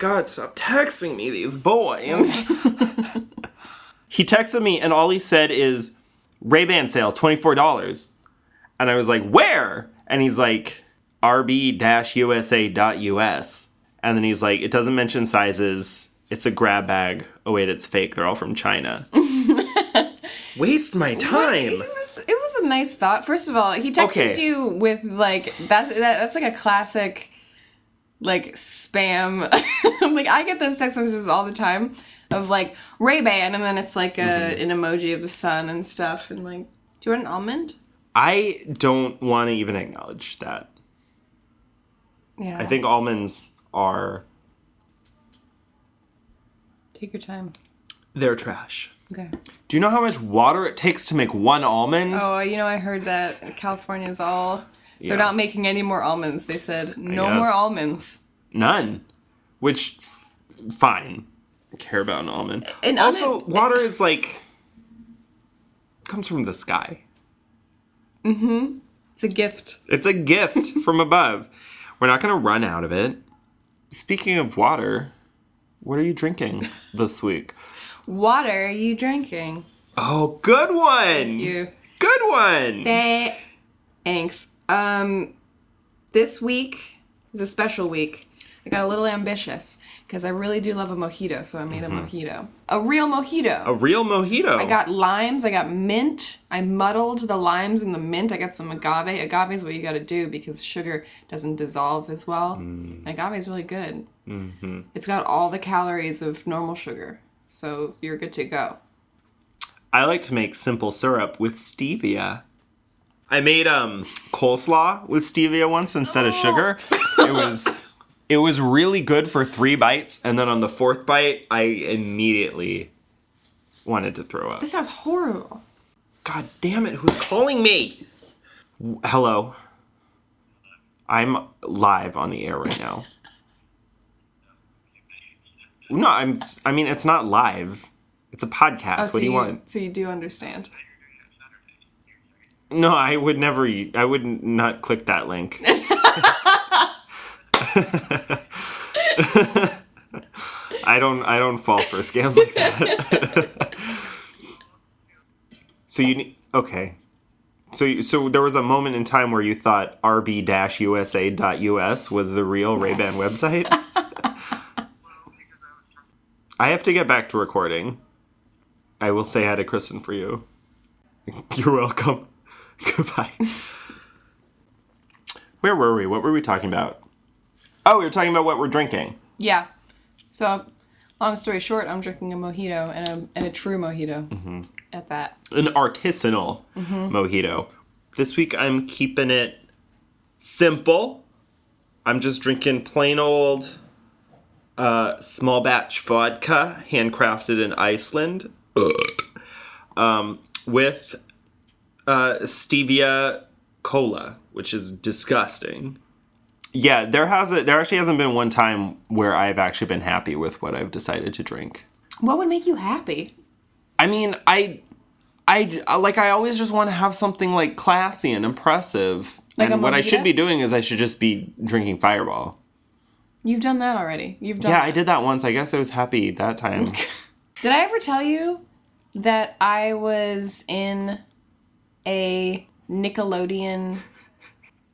God, stop texting me these boys. he texted me and all he said is Ray-Ban sale, $24. And I was like, where? And he's like, rb-usa.us. And then he's like, it doesn't mention sizes. It's a grab bag. Oh wait, it's fake. They're all from China. Waste my It time. was it was a nice thought. First of all, he texted Okay. you with like that's that, that's like a classic like spam. like I get those text messages all the time of like Ray Ban, and then it's like a, Mm-hmm. an emoji of the sun and stuff, and like, do you want an almond? I don't want to even acknowledge that. Yeah, I think almonds are take your time. they're trash. Okay. Do you know how much water it takes to make one almond? Oh, you know, I heard that California's all. Yeah. They're not making any more almonds. They said no more almonds. None. Which f- fine. I care about an almond. And also, almond- water is like comes from the sky. Mm-hmm. It's a gift. It's a gift from above. We're not going to run out of it. Speaking of water, what are you drinking this week? Water are you drinking? Oh, good one. Thank You. Good one. Thanks. Um, this week is a special week. I got a little ambitious because I really do love a mojito, so I made a mojito. A real mojito. Mm-hmm. a real mojito. I got limes, I got mint. I muddled the limes and the mint. I got some agave. Agave is what you got to do because sugar doesn't dissolve as well. Mm. Agave is really good. Mm-hmm. It's got all the calories of normal sugar, so you're good to go. I like to make simple syrup with stevia. I made um coleslaw with stevia once instead of sugar. It was it was really good for 3 bites and then on the fourth bite I immediately wanted to throw up. This sounds horrible. God damn it, who's calling me? W- Hello. I'm live on the air right now. No, I'm I mean it's not live. It's a podcast. Oh, what so do you want? So you do understand. No, I would never. I would not click that link. I don't. I don't fall for scams like that. so you need. Okay. So so there was a moment in time where you thought rb-usa.us was the real Ray-Ban website. I have to get back to recording. I will say hi to Kristen for you. You're welcome. Goodbye. Where were we? What were we talking about? Oh, we were talking about what we're drinking. Yeah. So, long story short, I'm drinking a mojito and a and a true mojito. Mm-hmm. At that. An artisanal mojito. This week I'm keeping it simple. I'm just drinking plain old uh, small batch vodka, handcrafted in Iceland, um, with uh, stevia cola, which is disgusting. Yeah, there has a, there actually hasn't been one time where I've actually been happy with what I've decided to drink. What would make you happy? I mean, I, I like. I always just want to have something like classy and impressive. Like a and what I should be doing is I should just be drinking Fireball. You've done that already. You've done Yeah, that. I did that once. I guess I was happy that time. Did I ever tell you that I was in a Nickelodeon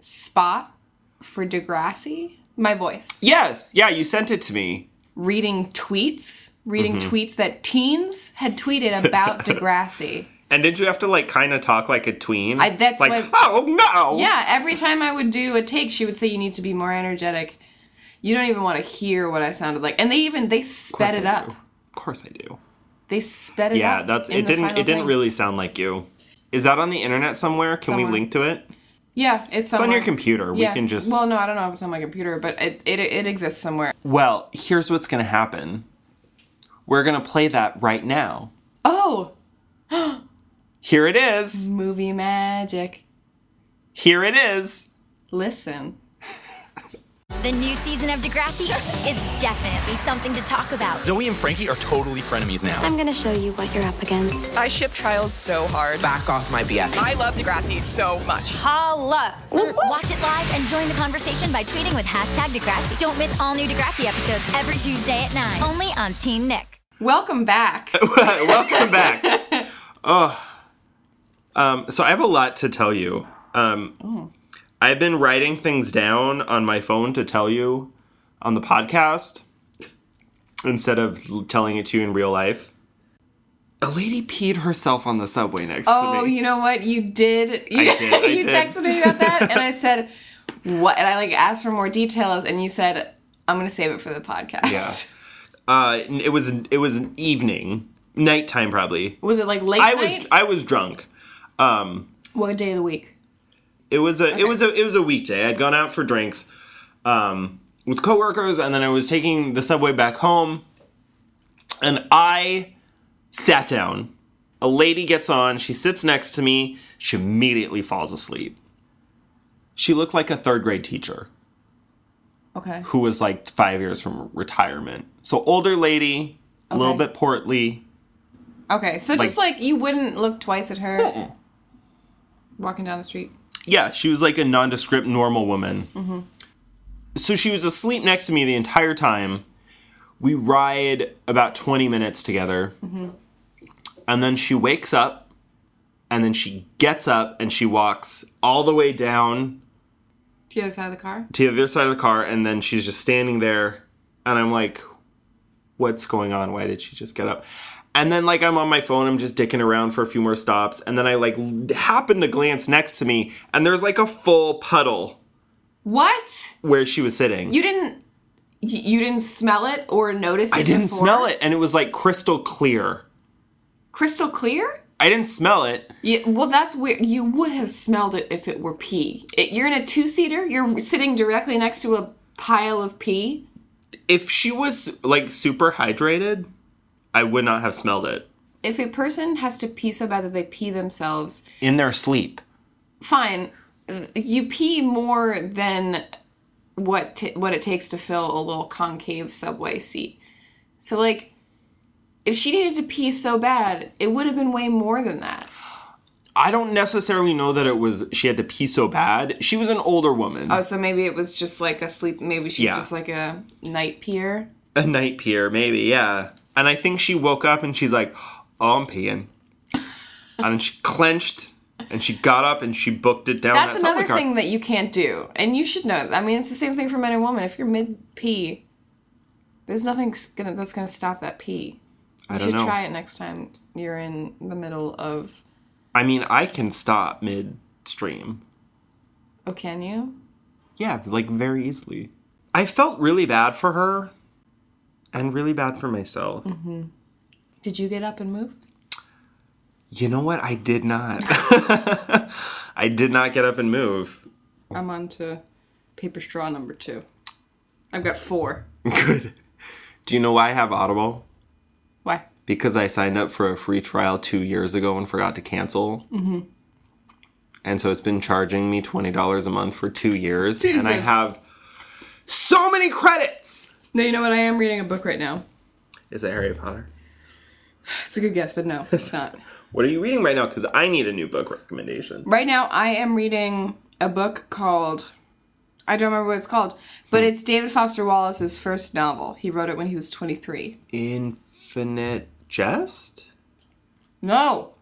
spot for Degrassi? My voice. yes, yeah, you sent it to me. Reading tweets, reading Mm-hmm. tweets that teens had tweeted about Degrassi. And did you have to like kind of talk like a tween? I- that's like, what- oh no. Yeah, every time I would do a take, she would say you need to be more energetic. You don't even want to hear what I sounded like. And they even they sped it I up. do. Of course I do. They sped it Yeah, up. that's in it. Didn't it? Didn't thing. really sound like you. Is that on the internet somewhere? Can we link to it? Yeah, it's It's on your computer. Yeah. We can just. Well, no, I don't know if it's on my computer, but it it, it exists somewhere. well, here's what's gonna happen. We're gonna play that right now. Oh, Here it is. movie magic. Here it is. Listen. The new season of Degrassi is definitely something to talk about. Zoe and Frankie are totally frenemies now. I'm gonna show you what you're up against. I ship Triles so hard. Back off my BF. I love Degrassi so much. Holla! Watch it live and join the conversation by tweeting with hashtag Degrassi. Don't miss all new Degrassi episodes every Tuesday at 9, only on Teen Nick. Welcome back. Welcome back. oh. Um, so I have a lot to tell you. Um, I've been writing things down on my phone to tell you on the podcast instead of telling it to you in real life. A lady peed herself on the subway next Oh, to me. you know what? You did. You, I did, I you did. texted me about that, and I said, "What?" And I like asked for more details, and you said, "I'm gonna save it for the podcast." Yeah. Uh, it was it was an evening, nighttime probably. Was it like late I night? was I was drunk. Um, what day of the week? It was a it was a it was a weekday. I'd gone out for drinks um, with coworkers, and then I was taking the subway back home, and I sat down. A lady gets on. She sits next to me. She immediately falls asleep. She looked like a third grade teacher Okay. who was like five years from retirement. So older lady, a little bit portly. Okay. So just like you wouldn't look twice at her walking down the street. Yeah, she was like a nondescript normal woman. Mm-hmm. So she was asleep next to me the entire time. We ride about 20 minutes together. Mm-hmm. And then she wakes up and then she gets up and she walks all the way down To the other side of the car. to the other side of the car and then she's just standing there and I'm like what's going on? Why did she just get up? And then like I'm on my phone, I'm just dicking around for a few more stops and then I like happen to glance next to me and there's like a full puddle What? where she was sitting. You didn't. You, you didn't smell it or notice it. I didn't before? smell it and it was like crystal clear. Crystal clear. I didn't smell it. Yeah, well, that's weird. You would have smelled it if it were pee. It, you're in a two seater. You're sitting directly next to a pile of pee. If she was like super hydrated, I would not have smelled it If a person has to pee so bad that they pee themselves, in their sleep. fine. You pee more than what t- what it takes to fill a little concave subway seat. So like, if she needed to pee so bad, it would have been way more than that. I don't necessarily know that it was she had to pee so bad. She was an older woman. Oh, so maybe it was just like a sleep. Maybe she's Yeah. just like a night peer. a night peer, maybe, yeah. And I think she woke up and she's like, "Oh, I'm peeing," and then she clenched and she got up and she booked it down. That's that another thing that you can't do, and you should know. I mean, it's the same thing for men and women. If you're mid pee, there's nothing gonna that's gonna stop that pee. You I don't should know. try it next time you're in the middle of. I mean, I can stop midstream. Oh, can you? Yeah, like very easily. I felt really bad for her, and really bad for myself. Did you get up and move? You know what? I did not. I did not get up and move. I'm on to paper straw number two. I've got four. Good. Do you know why I have Audible? Why? Because I signed up for a free trial two years ago and forgot to cancel. Mm-hmm. And so it's been charging me $20 a month for two years. And I have so many credits! No, you know what? I am reading a book right now. Is it Harry Potter? It's a good guess, but no, it's not. What are you reading right now? Because I need a new book recommendation. Right now, I am reading a book called. I don't remember what it's called, but hmm. it's David Foster Wallace's first novel. He wrote it when he was 23. Infinite Jest? No!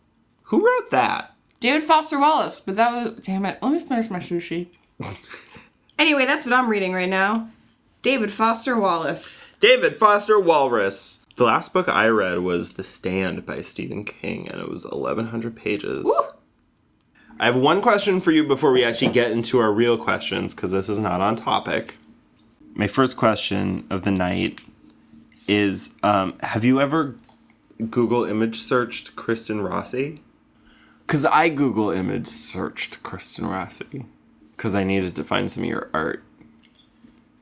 Who wrote that? David Foster Wallace, but that was. Damn it. Let me finish my sushi. anyway, that's what I'm reading right now. David Foster Wallace. David Foster Walrus. The last book I read was The Stand by Stephen King, and it was 1,100 pages. I have one question for you before we actually get into our real questions, because this is not on topic. My first question of the night is um, Have you ever Google image searched Kristen Rossi? Because I Google image searched Kristen Rossi, because I needed to find some of your art.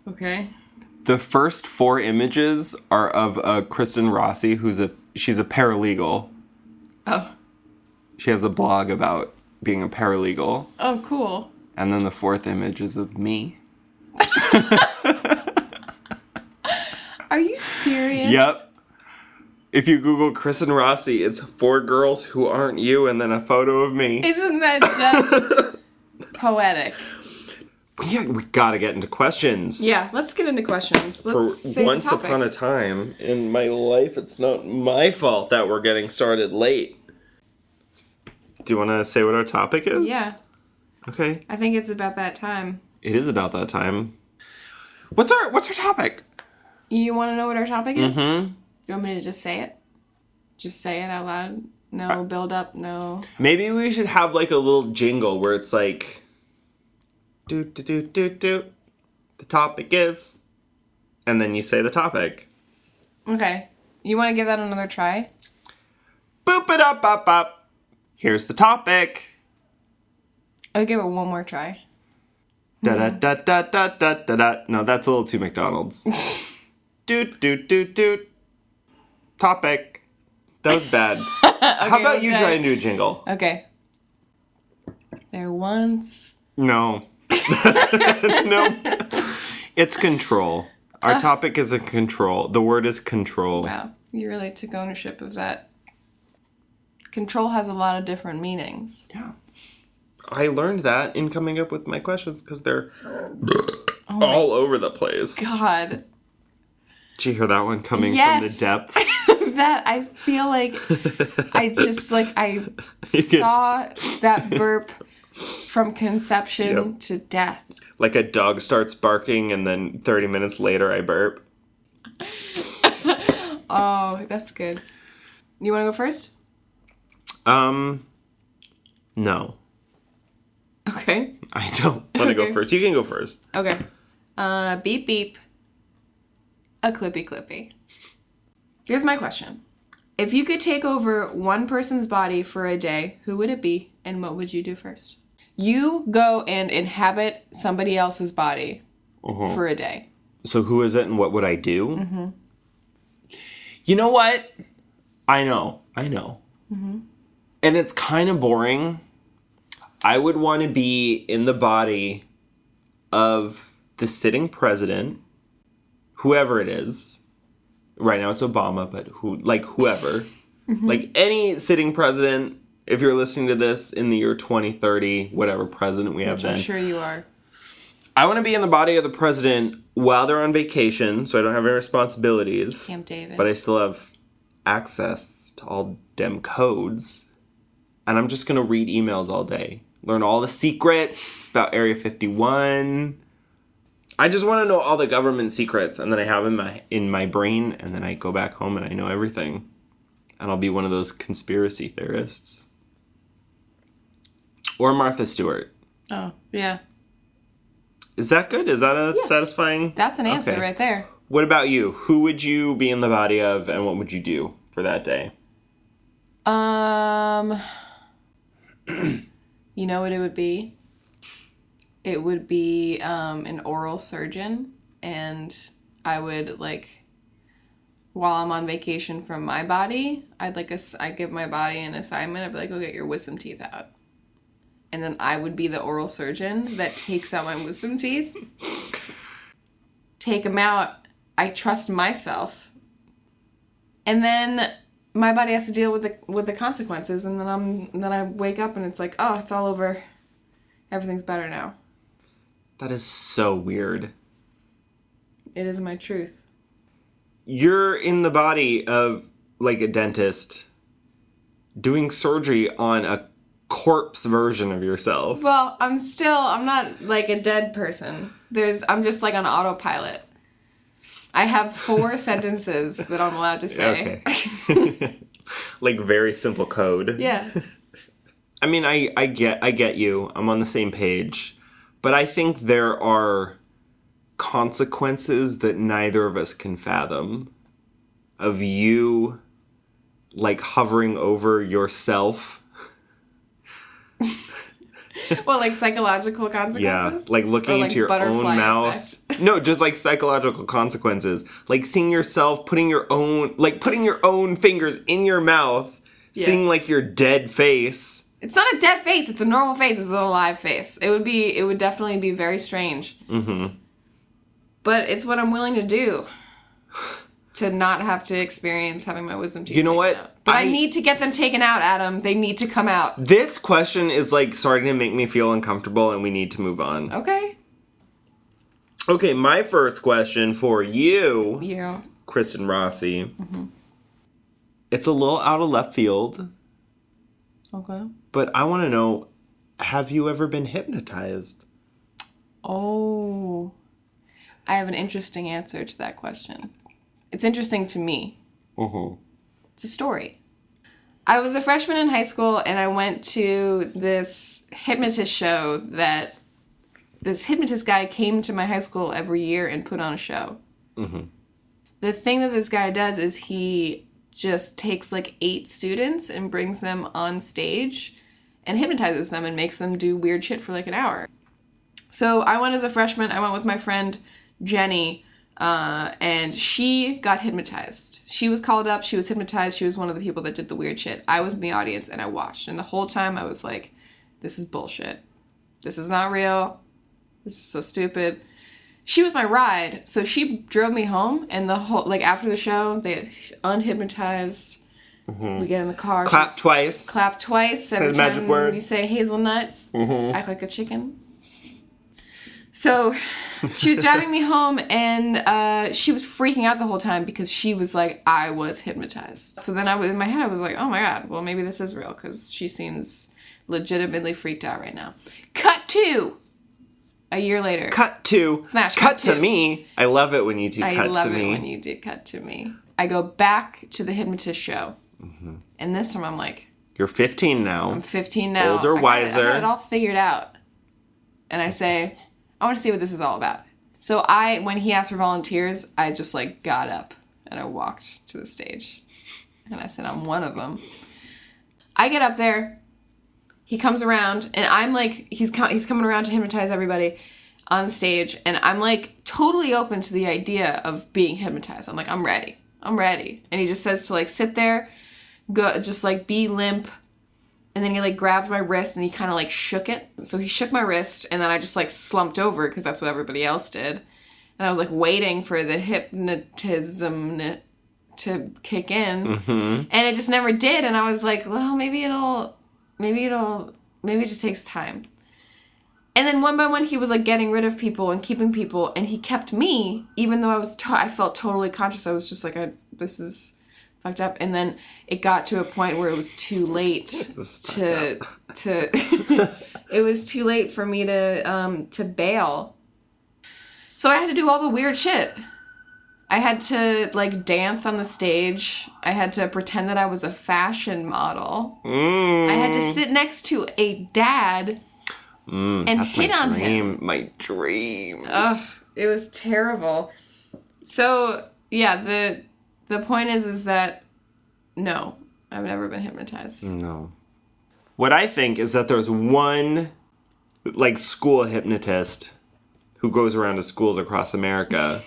Okay. The first four images are of a Kristen Rossi who's a she's a paralegal. Oh. She has a blog about being a paralegal. Oh, cool. And then the fourth image is of me. Are you serious? Yep. If you Google and Rossi, it's four girls who aren't you and then a photo of me. Isn't that just poetic? Yeah, we gotta get into questions. Yeah, let's get into questions. For Let's say once upon a time in my life, it's not my fault that we're getting started late. Do you want to say what our topic is? Yeah, Okay. I think it's about that time. It is about that time. What's our What's our topic? You want to know what our topic is? Mm-hmm. You want me to just say it? Just say it out loud? No build up, no. Maybe we should have like a little jingle where it's like, do do do do do. The topic is, and then you say the topic. Okay. You want to give that another try? Boop it up up up. Here's the topic. I'll give it one more try. Da da da da da da da da. No, that's a little too McDonald's. doot doot doot doot. Topic. That was bad. How about you try and do a jingle? Okay. There once. No. no. It's control. Our topic is a control. The word is control. Wow, you really took ownership of that. Control has a lot of different meanings. Yeah. I learned that in coming up with my questions because they're oh all over the place. God, Did you hear that one coming Yes. from the depths? that I feel like I just like I saw that burp from conception Yep. to death. like a dog starts barking and then 30 minutes later I burp. Oh, that's good. You want to go first? Um, no. Okay. I don't want to go first. You can go first. Okay. Uh, beep beep. A clippy clippy. Here's my question. If you could take over one person's body for a day, who would it be and what would you do first? You go and inhabit somebody else's body Uh-huh. for a day. So who is it and what would I do? Mm-hmm. You know what? I know. I know. And it's kind of boring. I would want to be in the body of the sitting president, whoever it is. Right now it's Obama, but who like whoever. Like any sitting president, if you're listening to this in the year 2030, whatever president we have Which then. I'm sure you are. I want to be in the body of the president while they're on vacation, so I don't have any responsibilities. Camp David. But I still have access to all dem codes. And I'm just gonna read emails all day. Learn all the secrets about Area 51. I just want to know all the government secrets, and then I have in my in my brain, and then I go back home and I know everything. And I'll be one of those conspiracy theorists. Or Martha Stewart. oh, yeah. Is that good? Is that a satisfying? That's an answer Okay. right there. What about you? Who would you be in the body of, and what would you do for that day? Um, you know what it would be? It would be um, an oral surgeon, and I would like, while I'm on vacation from my body, I'd like a, I give my body an assignment. I'd be like, go get your wisdom teeth out, and then I would be the oral surgeon that takes out my wisdom teeth, take them out. I trust myself, and then my body has to deal with the with the consequences and then I'm and then I wake up and it's like, oh, it's all over. Everything's better now. That is so weird. It is my truth. You're in the body of like a dentist doing surgery on a corpse version of yourself. Well, I'm still I'm not like a dead person. There's I'm just like on autopilot. I have four sentences that I'm allowed to say. Okay. like very simple code. Yeah. I mean, I, I get I get you. I'm on the same page. But I think there are consequences that neither of us can fathom of you like hovering over yourself. Well, like psychological consequences? Yeah, like looking like, into your own mouth. no, just like psychological consequences. Like seeing yourself putting your own like putting your own fingers in your mouth, Yeah. seeing like your dead face. It's not a dead face. It's a normal face. It's an alive face. It would be. It would definitely be very strange. Mm-hmm. But it's what I'm willing to do. To not have to experience having my wisdom teeth. You know taken what? out. But I, I- need to get them taken out, Adam. They need to come out. This question is like starting to make me feel uncomfortable and we need to move on. Okay. Okay, my first question for you, Yeah. Kristen Rossi. Mm-hmm. It's a little out of left field, Okay. but I want to know have you ever been hypnotized? Oh. I have an interesting answer to that question. It's interesting to me. Mm-hmm. It's a story. I was a freshman in high school and I went to this hypnotist show that this hypnotist guy came to my high school every year and put on a show. The thing that this guy does is he just takes like eight students and brings them on stage and hypnotizes them and makes them do weird shit for like an hour. So I went as a freshman. I went with my friend Jenny, uh, and she got hypnotized. She was called up. She was hypnotized. She was one of the people that did the weird shit. I was in the audience and I watched. And the whole time I was like, "This is bullshit. This is not real. This is so stupid." She was my ride, so she drove me home. And the whole like after the show, they unhypnotized. We get in the car. Clap twice. Clap twice every the time magic word. you say hazelnut. Act like a chicken. So she was driving me home and uh, she was freaking out the whole time because she was like, I was hypnotized. So then I was in my head, I was like, oh my God, well, maybe this is real because she seems legitimately freaked out right now. Cut to a year later. Cut to Smash Cut cut to me. I love it when you do I cut love to it me. when you do cut to me. I go back to the hypnotist show. Mm-hmm. And this time I'm like, You're 15 now. I'm 15 now. Older, I wiser. I got it all figured out. And I say, I want to see what this is all about. So I, when he asked for volunteers, I just like got up and I walked to the stage. And I said, I'm one of them. I get up there. He comes around and I'm like, he's co- he's coming around to hypnotize everybody on stage. And I'm like totally open to the idea of being hypnotized. I'm like, I'm ready. I'm ready. And he just says to like sit there, go, just like be limp and then he like grabbed my wrist and he kind of like shook it. So he shook my wrist and then I just like slumped over because that's what everybody else did. And I was like waiting for the hypnotism to kick in. Mm-hmm. And it just never did. And I was like, well, maybe it'll, maybe it'll, maybe it just takes time. And then one by one, he was like getting rid of people and keeping people, and he kept me, even though I was, to- I felt totally conscious. I was just like, I, this is fucked up. And then it got to a point where it was too late to, to, it was too late for me to, um, to bail. So I had to do all the weird shit. I had to like dance on the stage. I had to pretend that I was a fashion model. I had to sit next to a dad and That's hit my on him. dream. My dream. Ugh, it was terrible. So yeah, the the point is is that no, I've never been hypnotized. No. What I think is that there's one like school hypnotist who goes around to schools across America.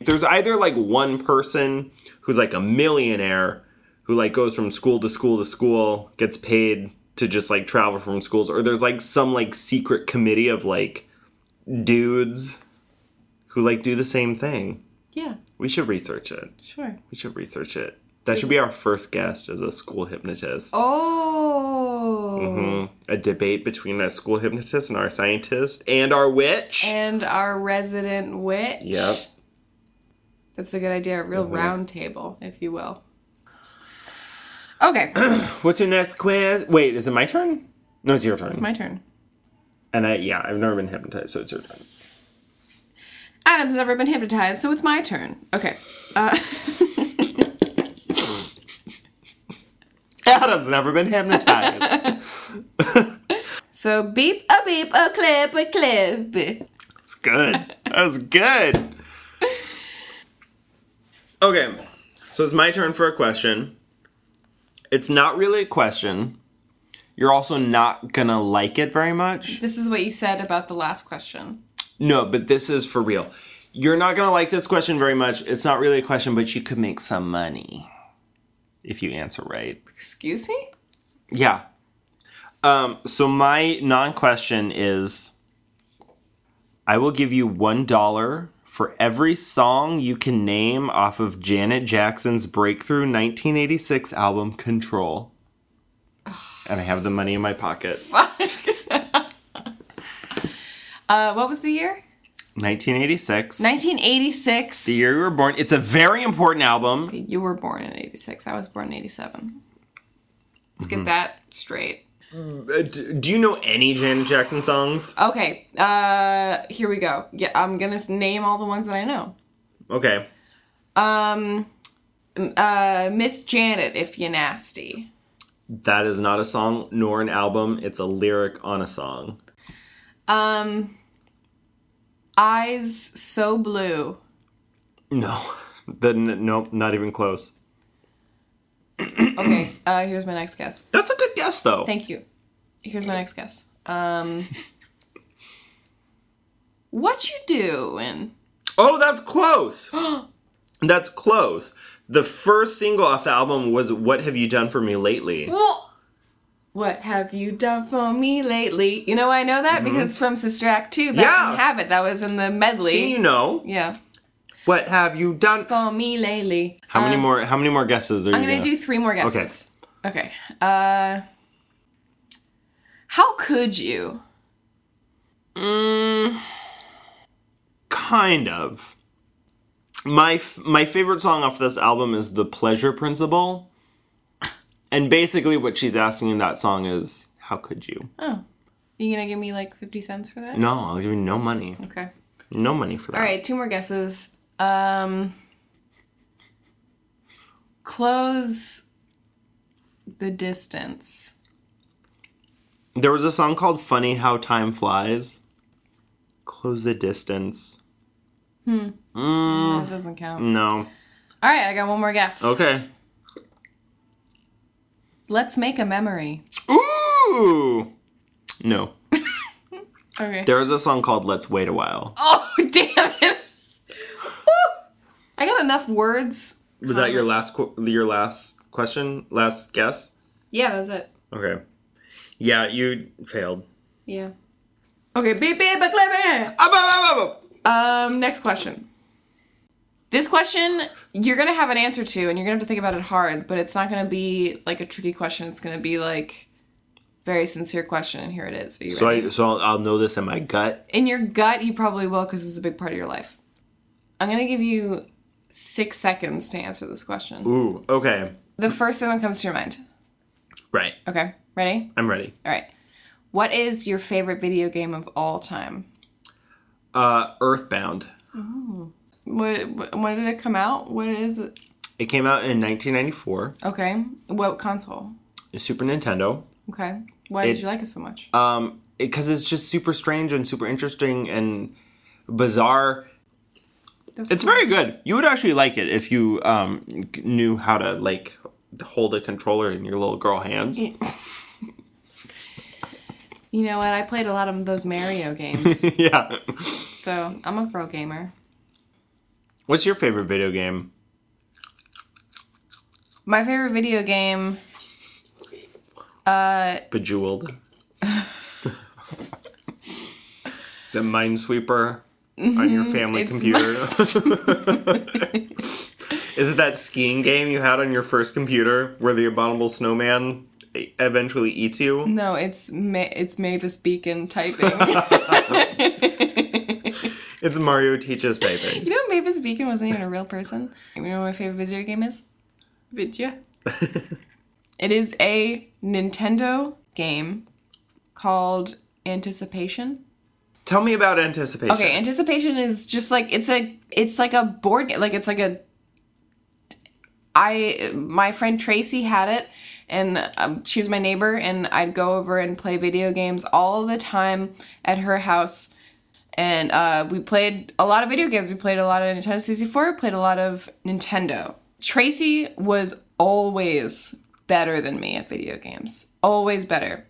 there's either like one person who's like a millionaire who like goes from school to school to school, gets paid to just like travel from schools, or there's like some like secret committee of like dudes who like do the same thing. Yeah, We should research it. sure. We should research it. That should be our first guest as a school hypnotist. Oh, Mm-hmm. A debate between a school hypnotist and our scientist and our witch. and our resident witch. yep. That's a good idea. A real Mm-hmm. round table, if you will. Okay, What's your next quiz? Wait, is it my turn? No, it's your turn. it's my turn. and I yeah, I've never been hypnotized, so it's your turn. Adam's never been hypnotized, so it's my turn. Okay. Uh, Adam's never been hypnotized. so beep a beep a clip a clip. It's good. That was good. Okay, so it's my turn for a question. It's not really a question. You're also not gonna like it very much. This is what you said about the last question. No, but this is for real. You're not gonna like this question very much. It's not really a question, but you could make some money if you answer right. Excuse me? Yeah. Um, so my non-question is I will give you one dollar For every song you can name off of Janet Jackson's breakthrough 1986 album Control. And I have the money in my pocket. Uh, what was the year? 1986. 1986. the year you were born. It's a very important album. You were born in 86. I was born in 87. Let's Mm-hmm. get that straight. Uh, Do you know any Janet Jackson songs? Okay, uh, here we go. Yeah, I'm gonna name all the ones that I know. Okay. Um, uh, Miss Janet, if you nasty. That is not a song nor an album. It's a lyric on a song. Um, Eyes so blue. No. Then nope, not even close. Okay, uh, here's my next guess. That's a good guess though. Thank you. Here's my next guess. Um, what you doing? oh, that's close. that's close. The first single off the album was "What Have You Done for Me Lately." What have you done for me lately? You know why I know that because it's from Sister Act 2. Back Mm-hmm. Yeah. in Habit. That was in the medley. See, you know. Yeah. What have you done? For me lately. How many Um, more? How many more guesses are I'm you gonna gonna do three more guesses. Okay. Okay. Uh, how could you? Kind of. My f- my favorite song off this album is "The Pleasure Principle," and basically what she's asking in that song is, "How could you?" Oh, you gonna give me like fifty cents for that? No, I'll give you no money. Okay. No money for that. All right, two more guesses. Um, close the distance. There was a song called "Funny How Time Flies." Close the distance. Hmm. That doesn't count. No. All right, I got one more guess. Okay. Let's make a memory. Ooh. No. Okay. There was a song called "Let's Wait a While." Oh damn it! I got enough words. Was that your last qu- your last question? Last guess? Yeah, that's it. Okay. Yeah, you failed. Yeah. Okay, beep beep but up. Um, next question. This question you're gonna have an answer to, and you're gonna have to think about it hard. But it's not gonna be like a tricky question. It's gonna be like very sincere question. And here it is. So ready? I so I'll, I'll know this in my gut. In your gut, you probably will because it's a big part of your life. I'm gonna give you six seconds to answer this question. Ooh. Okay. The first thing that comes to your mind. Right. Okay, ready? I'm ready. All right. What is your favorite video game of all time? Uh, Earthbound. What, what when did it come out? What is it? It came out in 1994. Okay. What console? Super Nintendo. Okay. Why It- did you like it so much? Um, because it's just super strange and super interesting and bizarre. That's It's cool. very good. You would actually like it if you um knew how to like hold a controller in your little girl hands. You know what? I played a lot of those Mario games, yeah. so I'm a pro gamer. What's your favorite video game? My favorite video game. Uh, Bejeweled. Is it Minesweeper on your family it's computer? Is it that skiing game you had on your first computer where the abominable snowman eventually eats you? No, it's Ma- it's Mavis Beacon typing. It's Mario teaches typing. you know, Mavis Beacon wasn't even a real person. You know what my favorite video game is? Vidya. it is a Nintendo game called Anticipation. Tell me about anticipation. Okay, anticipation is just like it's a it's like a board game. Like it's like a. I my friend Tracy had it, and um, she was my neighbor, and I'd go over and play video games all the time at her house. And uh, we played a lot of video games. We played a lot of Nintendo 64. Played a lot of Nintendo. Tracy was always better than me at video games. Always better.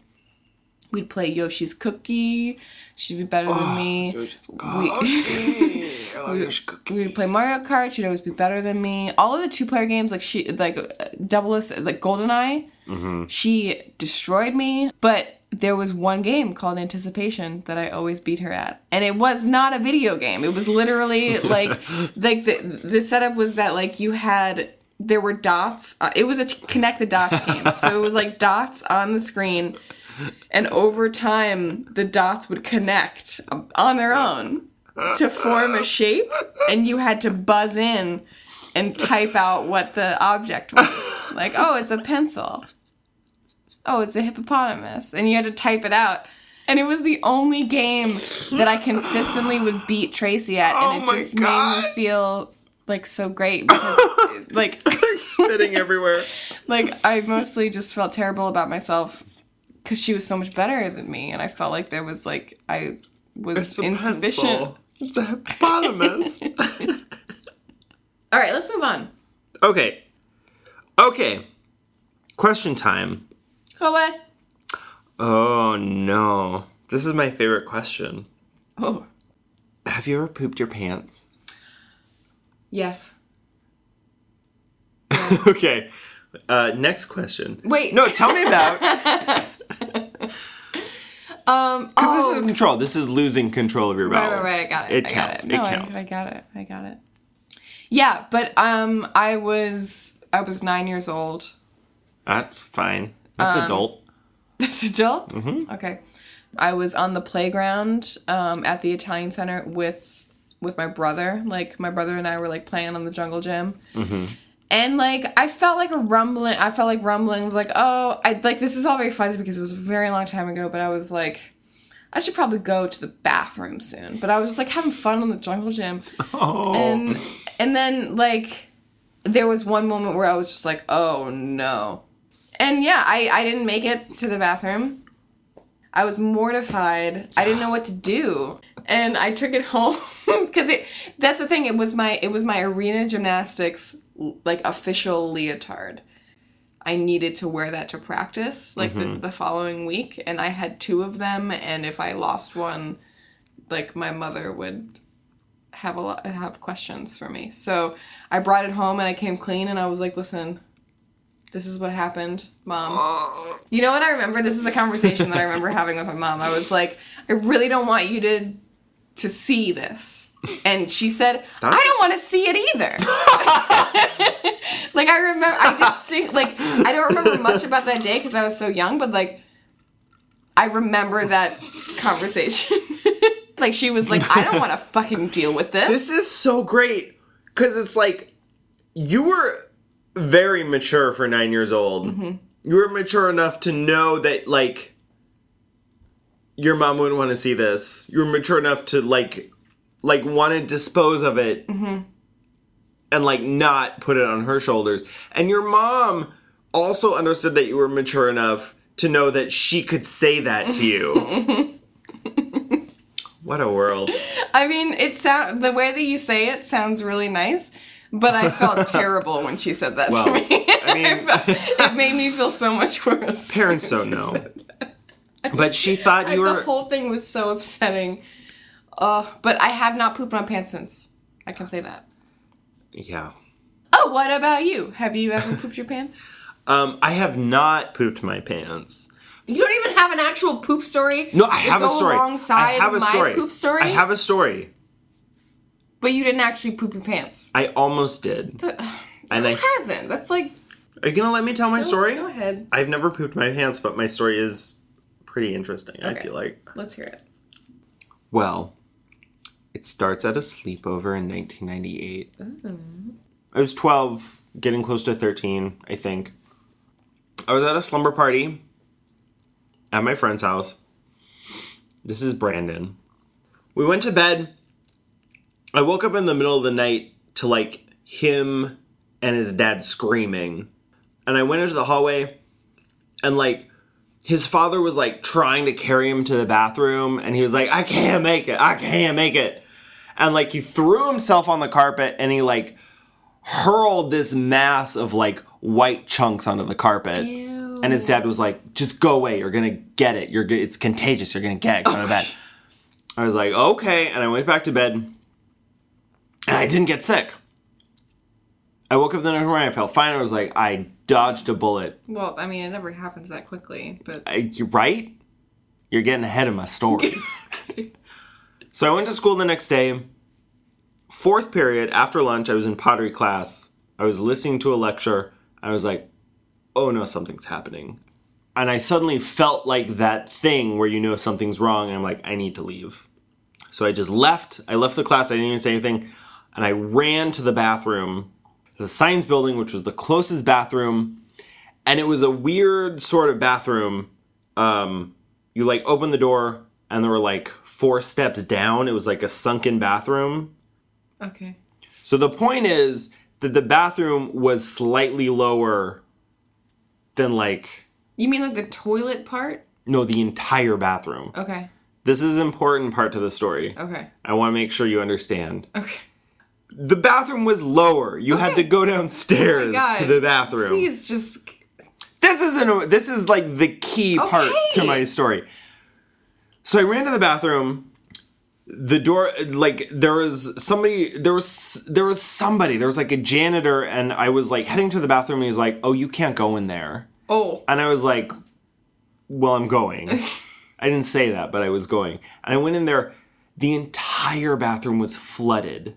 We'd play Yoshi's Cookie. She'd be better than me. Okay. I love Yoshi Cookie. we would play Mario Kart. She'd always be better than me. All of the two player games, like she, like uh, Double O, like GoldenEye, she destroyed me. But there was one game called Anticipation that I always beat her at, and it was not a video game. It was literally like like the the setup was that like you had there were dots. Uh, it was a t- connect the dots game, so it was like dots on the screen, and over time the dots would connect on their own to form a shape, and you had to buzz in and type out what the object was. Like, oh, it's a pencil oh, it's a hippopotamus. And you had to type it out. And it was the only game that I consistently would beat Tracy at. And Oh it my just made me feel like so great because like Spitting everywhere. like I mostly just felt terrible about myself because she was so much better than me and I felt like there was like I was It's a insufficient. pencil. It's a hippopotamus. All right, let's move on. okay. Okay. Question time. What? Oh no. This is my favorite question. Oh, Have you ever pooped your pants? yes. okay. Uh, next question. Wait. No, tell me about. Um. Because Oh. this is control. This is losing control of your bowels. right, right. I got it. It I counts. got it. No, it I- counts. I, got it. I got it. Yeah, but um, I was I was nine years old. That's fine. That's Um, adult. That's adult. Mm-hmm. Okay. I was on the playground um, at the Italian Center with with my brother. Like my brother and I were like playing on the jungle gym. And like I felt like a rumbling. I felt like rumbling was like, oh, I like this is all very fuzzy because it was a very long time ago. But I was like, I should probably go to the bathroom soon. But I was just like having fun on the jungle gym. Oh. And and then like there was one moment where I was just like, oh no. And yeah, I, I didn't make it to the bathroom. I was mortified. I didn't know what to do. And I took it home because it that's the thing, it was my it was my arena gymnastics like official leotard. I needed to wear that to practice like the, mm-hmm. the following week and I had two of them and if I lost one like my mother would have a lot have questions for me. So I brought it home and I came clean and I was like, listen, this is what happened, mom. Oh. You know what I remember? This is the conversation that I remember having with my mom. I was like, I really don't want you to to see this. And she said, I don't want to see it either. like I remember I just like I don't remember much about that day because I was so young, but like I remember that conversation. like she was like, I don't want to fucking deal with this. This is so great because it's like you were very mature for nine years old. Mm-hmm. You were mature enough to know that like your mom wouldn't want to see this. You were mature enough to like like want to dispose of it Mm-hmm. and like not put it on her shoulders. And your mom also understood that you were mature enough to know that she could say that to you. what a world. I mean, it sound the way that you say it sounds really nice, but I felt terrible when she said that Well, to me. I mean- it made me feel so much worse. Parents don't know. But she thought you the were The whole thing was so upsetting. Uh, but I have not pooped my pants since. I can say that. Yeah. Oh, what about you? Have you ever pooped your pants? Um, I have not pooped my pants. You don't even have an actual poop story. No, I have a story. Alongside I have a my story. poop story. I have a story. But you didn't actually poop your pants. I almost did. And I Who hasn't? That's like. are you gonna let me tell my story? Go ahead. I've never pooped my pants, but my story is pretty interesting. I Okay. feel like. Let's hear it. Well, it starts at a sleepover in 1998. Mm. I was 12, getting close to 13, I think. I was at a slumber party at my friend's house. This is Brandon. We went to bed. I woke up in the middle of the night to like him and his dad screaming. And I went into the hallway and like his father was like trying to carry him to the bathroom and he was like, I can't make it. I can't make it. And like he threw himself on the carpet and he like hurled this mass of like white chunks onto the carpet. And his dad was like, just go away. You're going to get it. You're it's contagious. You're going to get it. Go to oh bed. I was like, okay. And I went back to bed and I didn't get sick. I woke up the next morning. I felt fine. I was like, I dodged a bullet. Well, I mean, it never happens that quickly, but I, you right? You're getting ahead of my story. so I went to school the next day. Fourth period, after lunch, I was in pottery class. I was listening to a lecture. I was like, oh no, something's happening. And I suddenly felt like that thing where you know something's wrong, and I'm like, I need to leave. So I just left. I left the class. I didn't even say anything. And I ran to the bathroom, the science building, which was the closest bathroom. And it was a weird sort of bathroom. Um, you like open the door, and there were like four steps down. It was like a sunken bathroom. Okay. So the point is that the bathroom was slightly lower than like You mean like the toilet part? no the entire bathroom. Okay. This is an important part to the story. Okay. I want to make sure you understand. Okay. The bathroom was lower. You had to go downstairs oh God. to the bathroom. Please just. This isn't. This is like the key part to my story. So I ran to the bathroom. The door, like there was somebody, there was there was somebody, there was like a janitor, and I was like heading to the bathroom. And he's like, "Oh, you can't go in there," Oh. and I was like, "Well, I'm going." I didn't say that, but I was going, and I went in there. The entire bathroom was flooded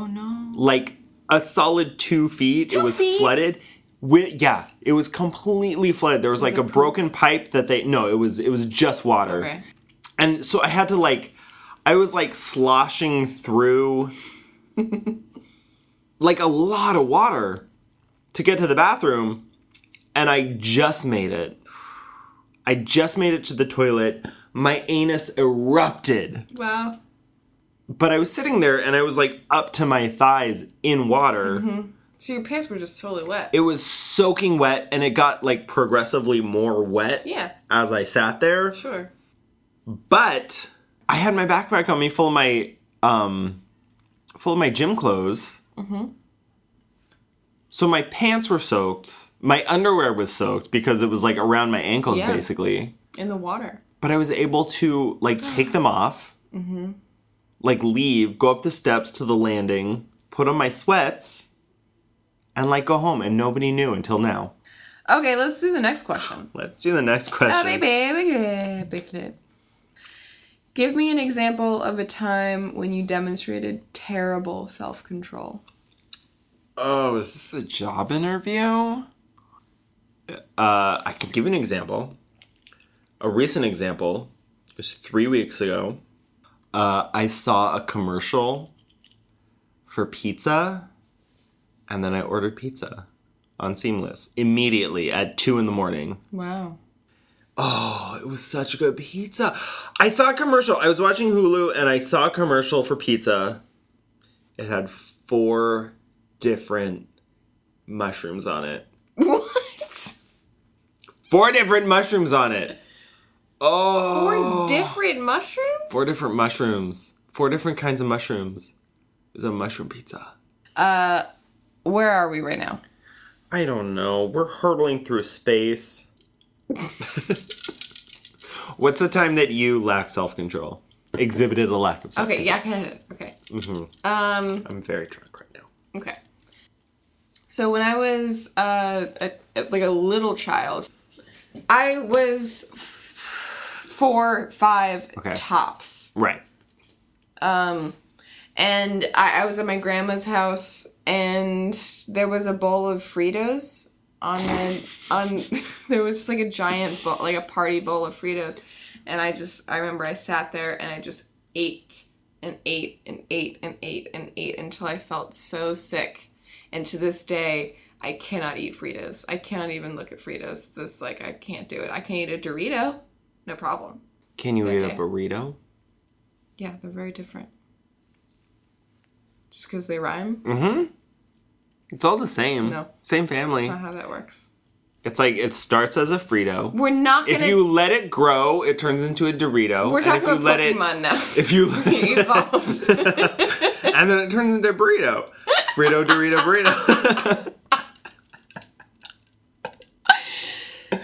Oh no. like a solid two feet. Two it was feet? flooded. With, yeah, it was completely flooded. There was, like a poop? broken pipe that they no, it was it was just water. Okay. And so I had to like I was like sloshing through like a lot of water to get to the bathroom and I just made it. I just made it to the toilet. My anus erupted Wow. But I was sitting there and I was like up to my thighs in water. So your pants were just totally wet. It was soaking wet and it got like progressively more wet yeah. as I sat there. Sure. But I had my backpack on me full of my um full of my gym clothes. Mm-hmm. So my pants were soaked. My underwear was soaked because it was like around my ankles Yeah. basically. In the water. but I was able to like take them off, like leave, go up the steps to the landing, put on my sweats, and like go home, and nobody knew until now. Okay, let's do the next question. Let's do the next Ah, question. baby, baby, baby. Give me an example of a time when you demonstrated terrible self control. Oh, is this a job interview? Uh, I can give an example. A recent example was three weeks ago. Uh, I saw a commercial for pizza, and then I ordered pizza on Seamless immediately at two in the morning. Wow. Oh, it was such a good pizza. I saw a commercial. I was watching Hulu and I saw a commercial for pizza. It had four different mushrooms on it. What? Four different mushrooms on it. Oh. Four different mushrooms? Four different mushrooms. Four different kinds of mushrooms. It was a mushroom pizza. Uh, where are we right now? I don't know. We're hurtling through space. What's the time that you lack self control? Exhibited a lack of self control. Okay, yeah, okay. okay. I'm very drunk right now. Okay. So when I was uh, a, a- like a little child, I was f- four, five Okay. tops, Right. Um, and I, I was at my grandma's house, and there was a bowl of Fritos on the on. there was just like a giant bowl, like a party bowl of Fritos, and I just I remember I sat there and I just ate and ate and ate and ate and ate until I felt so sick. And to this day, I cannot eat Fritos. I cannot even look at Fritos. This like I can't do it. I can eat a Dorito, no problem. Can you eat a burrito? Yeah, they're very different. Just because they rhyme, Mm. Hmm. It's all the same. No. Same family. that's not how that works. It's like it starts as a Frito. We're not gonna. If you let it grow, it turns into a Dorito. we're talking about let Pokemon now. if you, Evolved. and then it turns into a burrito. Frito, Dorito, burrito.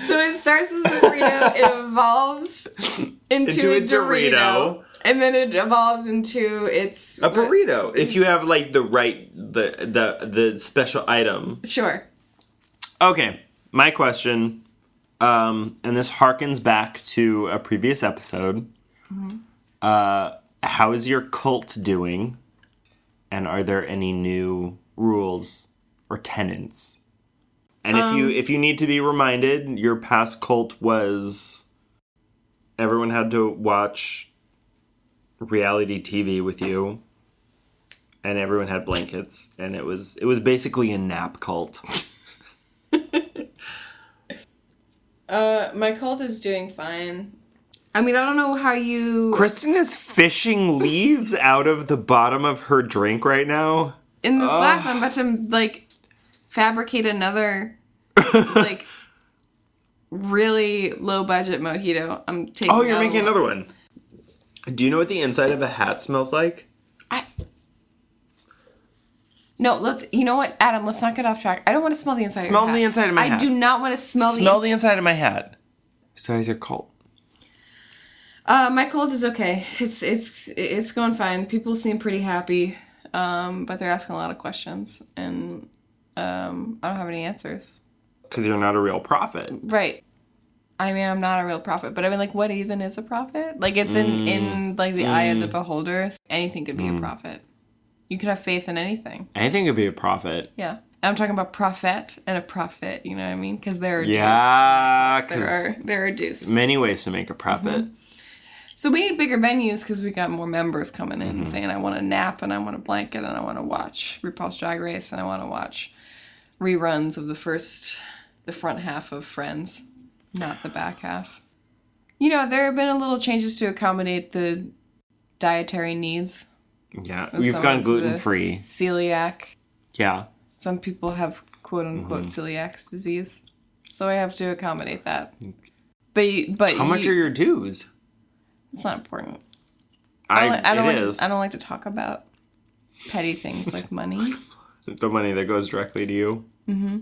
So it starts as a Frito, it evolves into, Into a, a Dorito, Dorito. and then it evolves into its a burrito. If you have like the right the the the special item. Sure. Okay, my question Um, and this harkens back to a previous episode. Uh, how is your cult doing? And are there any new rules or tenets? And if you if you need to be reminded, your past cult was everyone had to watch reality TV with you, and everyone had blankets, and it was it was basically a nap cult. Uh, my cult is doing fine. I mean, I don't know how you. Kristen is fishing leaves out of the bottom of her drink right now. in this glass, I'm about to like fabricate another like really low budget mojito. I'm taking. Oh, you're making lot- another one. Do you know what the inside of a hat smells like? I... No, let's. You know what, Adam? Let's not get off track. I don't want to smell the inside. Smell of your the hat. inside of my hat. I hat. do not want to smell, Smell the. the inside of my hat. So how's your cult? Uh, my cold is okay. It's it's it's going fine. People seem pretty happy, um, but they're asking a lot of questions, and um, I don't have any answers. Because you're not a real prophet. Right. I mean, I'm not a real prophet, but I mean, like, what even is a prophet? Like, it's in in mm. like the eye of the mm. beholder. Anything could be a mm. prophet. You could have faith in anything. Anything could be a prophet. Yeah. And I'm talking about prophet and a prophet. You know what I mean? Because there are Yeah, deuce. There are there are deuce. many ways to make a prophet. Mm-hmm. So we need bigger venues because we got more members coming in Mm-hmm. saying, I want a nap and I want a blanket and I want to watch RuPaul's Drag Race and I want to watch reruns of the first, the front half of Friends, not the back half. You know, there have been a little changes to accommodate the dietary needs. Yeah, we've gone gluten free. Celiac. Yeah. Some people have quote unquote mm-hmm. celiac disease. So I have to accommodate that. Mm. But, you, but How much you- are your dues? it's not important. I, I, don't, I don't it like is. To, I don't like to talk about petty things like money. the money that goes directly to you. mm-hmm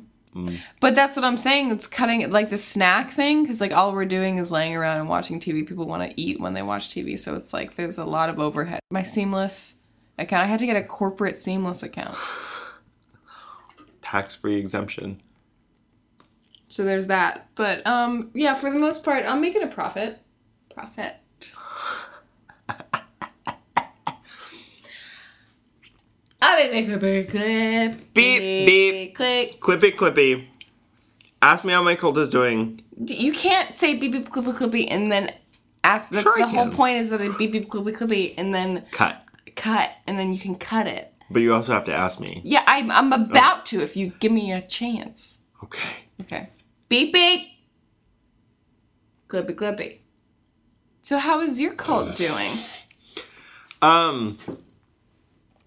But that's what I'm saying. It's cutting it like the snack thing because like all we're doing is laying around and watching TV. People want to eat when they watch TV, so it's like there's a lot of overhead. My Seamless account. I had to get a corporate Seamless account, Tax free exemption. so there's that. But um, yeah, for the most part, I'm making a profit. Profit. I make a big clip. Beep, beep. click. Clippy clippy. Ask me how my cult is doing. You can't say beep beep clippy clippy and then ask. The, Sure I the whole point is that it beep beep clippy clippy and then Cut. cut and then you can cut it. But you also have to ask me. Yeah, I'm I'm about to if you give me a chance. Okay. Okay. Beep beep. Clippy clippy. So how is your cult doing? Um,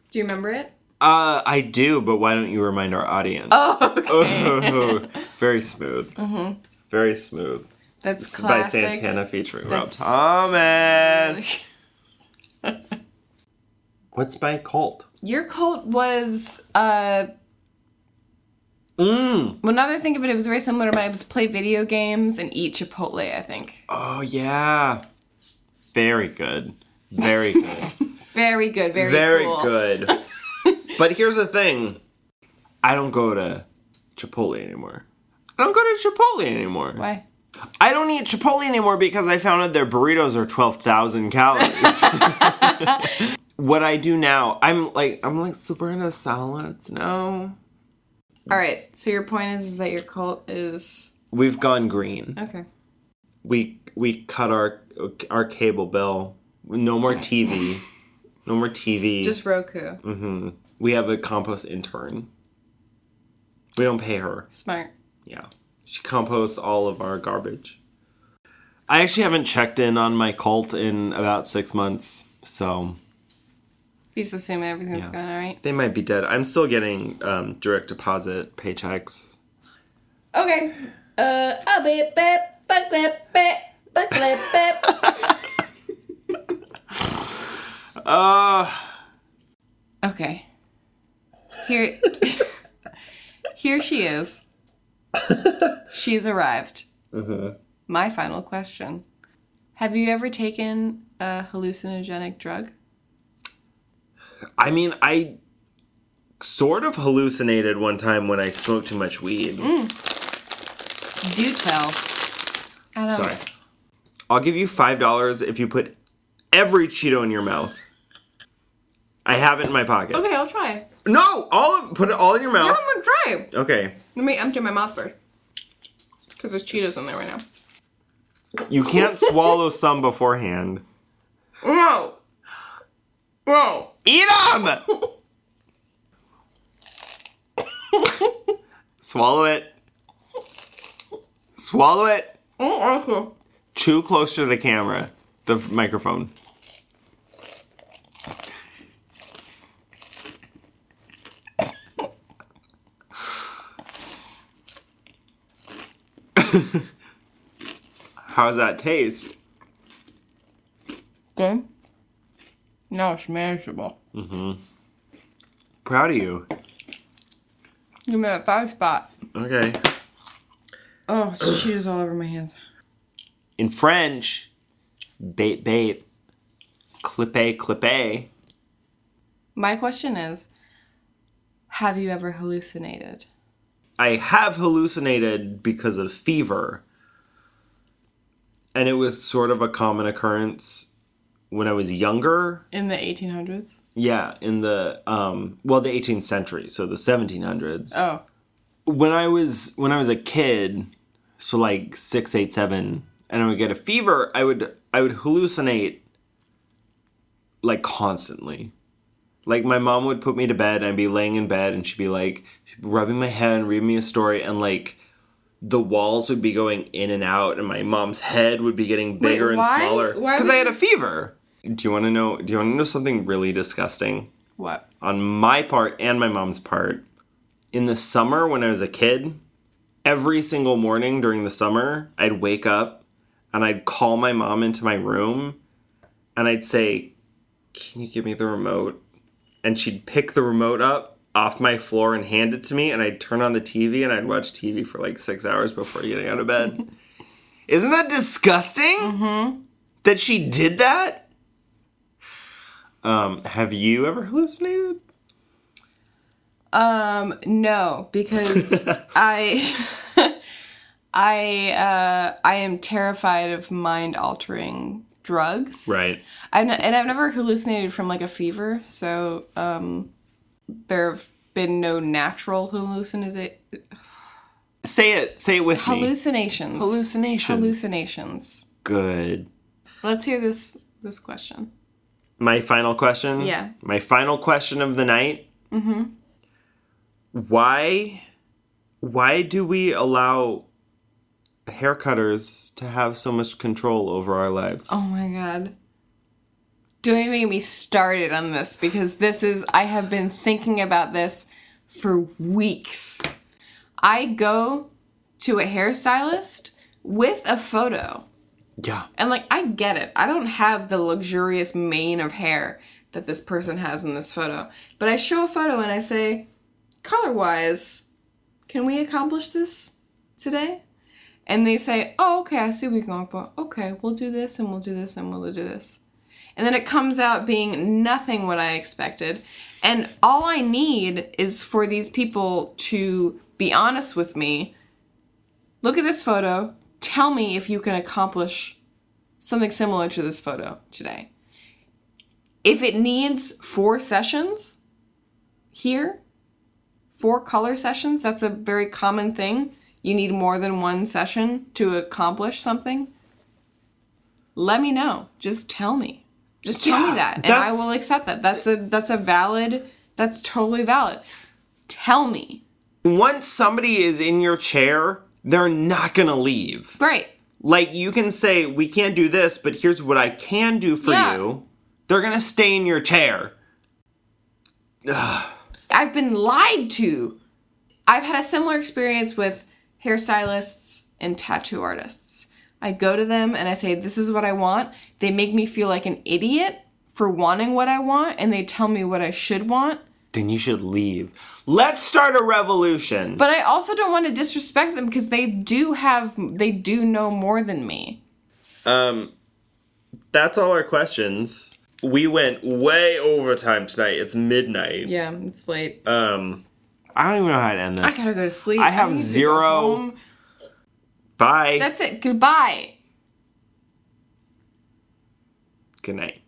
Do you remember it? Uh, I do, but why don't you remind our audience? Oh, okay. Very smooth. Very smooth. That's This is by. Santana featuring Rob Thomas. What's my cult? Your cult was uh Mm. well now that I think of it, it was very similar to mine. It was play video games and eat Chipotle, I think. Oh yeah. Very good. Very good. Very good, very, Very cool. good. But here's the thing. I don't go to Chipotle anymore. I don't go to Chipotle anymore. Why? I don't eat Chipotle anymore because I found out their burritos are 12,000 calories. what I do now, I'm like I'm like super into salads now. All right. So your point is, is that your cult is We've gone green. okay. We we cut our our cable bill. No more TV. No more TV. Just Roku. Mm. We have a compost intern. We don't pay her. Smart. Yeah. She composts all of our garbage. I actually haven't checked in on my cult in about six months, so You just assume everything's Yeah. going all right. they might be dead. I'm still getting um, direct deposit paychecks. Okay. Uh, I'll be bip, but clip, bip, but clip. Uh, Okay. Here, here she is. She's arrived. Mm-hmm. My final question: Have you ever taken a hallucinogenic drug? I mean, I sort of hallucinated one time when I smoked too much weed. Mm. Do tell. Sorry. I'll give you five dollars if you put every Cheeto in your mouth. I have it in my pocket. Okay, I'll try. No, all of, put it all in your Yeah, mouth. I'm gonna try. Okay. Let me empty my mouth first. Because there's Cheetos in there right now. You can't swallow some beforehand. No. No. Eat them. Swallow it. Swallow it. Oh, okay. Chew closer to the camera, the microphone. How's that taste? Good. No, it's manageable. Mhm. Proud of you. Give me that five spot. Okay. Oh, it's all over my hands. In French, bait bait, clippe clippe. My question is Have you ever hallucinated? I have hallucinated because of fever. And it was sort of a common occurrence when I was younger. In the 1800s? Yeah, in the um well the 18th century, so the 1700s. Oh. When I was when I was a kid, so like six, eight, seven, and I would get a fever, I would I would hallucinate like constantly. Like my mom would put me to bed and I'd be laying in bed and she'd be like she'd be rubbing my head and reading me a story and like the walls would be going in and out and my mom's head would be getting bigger and why? smaller because I had a fever. Do you want to know do you want to know something really disgusting? What? on my part and my mom's part, in the summer when I was a kid, every single morning during the summer, I'd wake up and I'd call my mom into my room and I'd say, Can you give me the remote? And she'd pick the remote up off my floor and hand it to me, and I'd turn on the TV and I'd watch TV for like six hours before getting out of bed. Isn't that disgusting? Mm-hmm. That she did that? Um, have you ever hallucinated? Um, no, because I I uh I am terrified of mind altering drugs. Right. I've n- and I've never hallucinated from like a fever, so um there have been no natural hallucinations. Say it. Say it with me. Hallucinations. Hallucination. Hallucinations. Good. Let's hear this this question. My final question. Yeah. My final question of the night. Mm-hmm. Why? Why do we allow haircutters to have so much control over our lives? Oh my god. Don't even get me started on this because this is I have been thinking about this for weeks. I go to a hairstylist with a photo. Yeah. And like I get it. I don't have the luxurious mane of hair that this person has in this photo. But I show a photo and I say, color-wise, can we accomplish this today? And they say, "Oh, okay, I see what you're going for. Okay, we'll do this and we'll do this and we'll do this." And then it comes out being nothing what I expected. And all I need is for these people to be honest with me. Look at this photo. Tell me if you can accomplish something similar to this photo today. If it needs four sessions here, four color sessions, that's a very common thing. You need more than one session to accomplish something. Let me know. Just tell me. Just tell Yeah, me that, and I will accept that. That's a that's a valid. That's totally valid. Tell me. Once somebody is in your chair, they're not gonna leave. Right. Like you can say, "We can't do this, but here's what I can do for Yeah. you." They're gonna stay in your chair. I've been lied to. I've had a similar experience with hairstylists and tattoo artists. I go to them and I say, This is what I want. They make me feel like an idiot for wanting what I want and they tell me what I should want. Then you should leave. Let's start a revolution. But I also don't want to disrespect them because they do have, they do know more than me. Um, that's all our questions. We went way over time tonight. It's midnight. Yeah, it's late. Um, I don't even know how to end this. I gotta go to sleep. I have I zero. Bye. That's it. Goodbye. Good night.